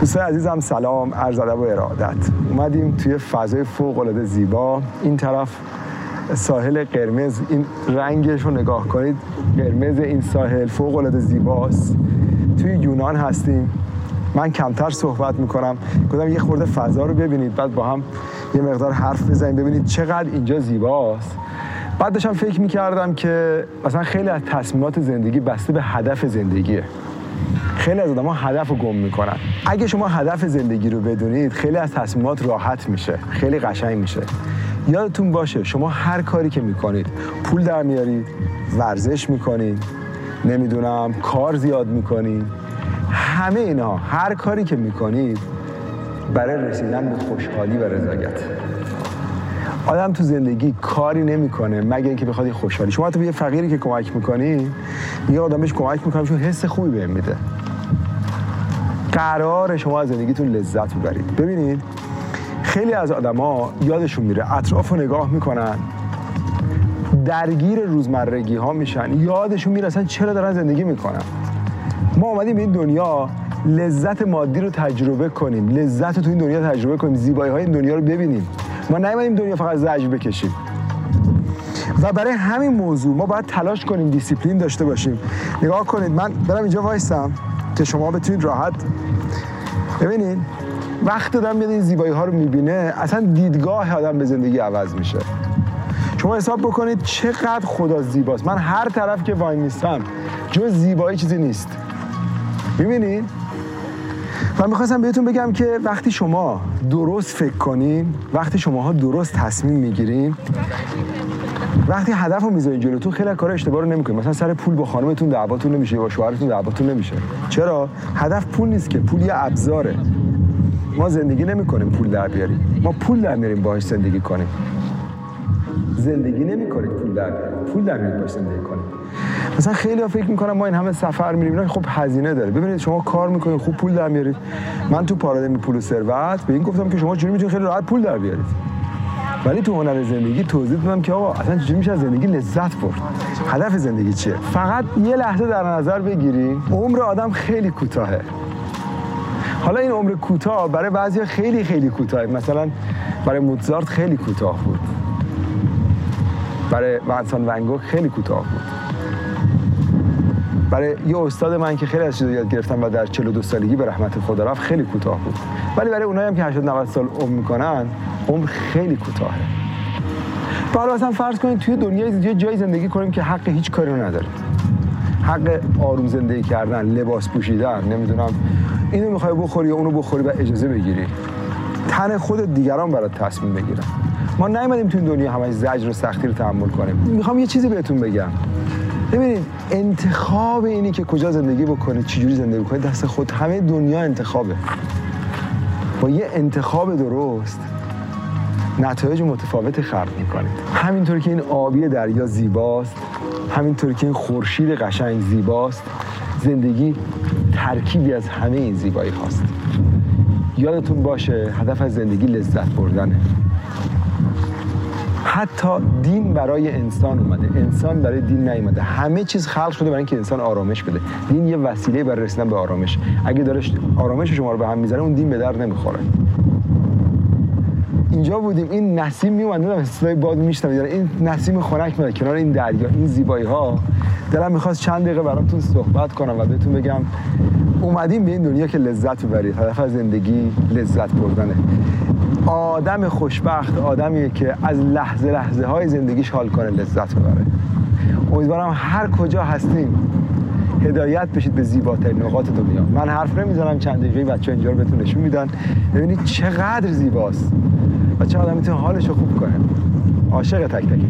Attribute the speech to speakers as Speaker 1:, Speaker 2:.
Speaker 1: دوستان عزیزم سلام عرض ادب و ارادت. اومدیم توی فضای فوق العاده زیبا. این طرف ساحل قرمز این رنگش رو نگاه کنید قرمز این ساحل فوق العاده زیباست. توی یونان هستیم. من کمتر صحبت می‌کنم. گفتم یه خورده فضا رو ببینید بعد با هم یه مقدار حرف بزنیم ببینید چقدر اینجا زیباست. بعد داشتم فکر می‌کردم که مثلا خیلی از تصمیمات زندگی بسته به هدف زندگیه. خیلی از آدم هدف رو گم می‌کنن. اگه شما هدف زندگی رو بدونید خیلی از تصمیمات راحت میشه. خیلی قشنگ میشه. یادتون باشه شما هر کاری که می‌کنید پول در میارید ورزش می‌کنید نمی‌دونم کار زیاد می‌کنید. همه اینا هر کاری که می‌کنید برای رسیدن به خوشحالی و رضایت. آدم تو زندگی کاری نمی‌کنه مگه اینکه بخواد خوشحالی. شما تو یه فقیری که کمک می‌کنی یه آدم بهش کمک می‌کنه چون حس خوبی بهم میده. قرار شما از زندگیتون لذت ببرید. ببینید خیلی از آدما یادشون میره اطراف رو نگاه می‌کنن درگیر روزمرگی ها میشن یادشون میره اصلا چرا دارن زندگی می‌کنن. ما اومدیم به این دنیا لذت مادی رو تجربه کنیم لذت رو تو این دنیا تجربه کنیم زیبایی های این دنیا رو ببینیم. ما نیومدیم دنیا فقط زجر بکشیم. و برای همین موضوع ما باید تلاش کنیم دیسیپلین داشته باشیم. نگاه کنید من برم اینجا وایسم که شما بتونید راحت ببینید. وقت دارم میاد این زیبایی ها رو می‌بینه. اصلا دیدگاه آدم به زندگی عوض میشه. شما حساب بکنید چقدر خدا زیباست. من هر طرف که وایمیستم جز زیبایی چیزی نیست. می‌بینید؟ و می‌خواستم بهتون بگم که وقتی شما درست فکر کنین وقتی شماها درست تصمیم می‌گیرین وقتی هدف رو می‌ذارین جلوتون خیلی کار اشتباه رو نمی‌کنین. مثلا سر پول با خانمتون دعواتون نمیشه با شوهرتون دعواتون نمیشه. چرا؟ هدف پول نیست که پول یه ابزاره. ما زندگی نمی‌کنیم پول در بیاریم. ما پول در میاریم باهاش زندگی کنیم. زندگی نمی‌کنید پول در پول در میاریم باهاش زندگی کنیم مثلا خیلی ها فکر می‌کنم ما این همه سفر میریم اینا خب هزینه داره. ببینید شما کار می‌کنید خوب پول در میارید. من تو پارادایم پول و ثروت به این گفتم که شما جوری می‌تونید خیلی راحت پول در بیارید. ولی تو هنر زندگی توضیح دادم که آقا اصلا چجوری میشه زندگی لذت برد؟ هدف زندگی چیه؟ فقط یه لحظه در نظر بگیری عمر آدم خیلی کوتاهه. حالا این عمر کوتاه برای بعضی خیلی خیلی کوتاه مثلا برای موزارت خیلی کوتاه بود. برای ونسان ونگو خیلی کوتاه بود. برای یه استاد من که خیلی از چیزا یاد گرفتم و در 42 سالگی به رحمت خدا رفت خیلی کوتاه بود. ولی برای اونایی هم که 80 90 سال عمر می‌کنن عمر خیلی کوتاهه. حالا اصلا فرض کنید توی دنیای یه جای زندگی کنیم که حق هیچ کاری رو نداریم. حق آروم زندگی کردن لباس پوشیدن نمی‌دونم اینو می‌خوای بخوری یا اونو بخوری و اجازه بگیری. تن خود دیگران برات تصمیم بگیرن ما نیومدیم تو این دنیا همش زجر و سختی رو تحمل کنیم. می‌خوام یه چیزی بهتون بگم. ببینید انتخاب اینی که کجا زندگی بکنید چجوری زندگی بکنید دست خود همه دنیا انتخابه. با یه انتخاب درست نتایج متفاوت خلق می‌کنید. همینطور که این آبی دریا زیباست همینطور که این خورشید قشنگ زیباست زندگی ترکیبی از همه این زیبایی هاست یادتون باشه هدف از زندگی لذت بردنه. حتی دین برای انسان اومده. انسان برای دین نیومده. همه چیز خلق شده برای اینکه انسان آرامش بده. دین یه وسیله برای رسیدن به آرامش. اگه داره آرامش شما رو به هم می‌زنه اون دین به در نمی‌خوره. اینجا بودیم این نسیم میومد نمی‌دونم صدای باد میشنوید این نسیم خنک میاد کنار این دریا این زیبایی ها دلم می‌خواست چند دقیقه براتون صحبت کنم و بهتون بگم اومدیم به این دنیا که لذت ببرید هدف از زندگی لذت بردنه. آدم خوشبخت آدمیه که از لحظه لحظه های زندگیش حال کنه لذت ببره. امیدوارم هر کجا هستیم هدایت بشید به زیباترین نقاط دنیا. من حرف نمی‌زنم چند دقیقه بچه اینجا رو بهتون نشون میدن. ببینید چقدر زیباست. و چه آدم می‌تونه حالش رو خوب کنه. عاشق تک تک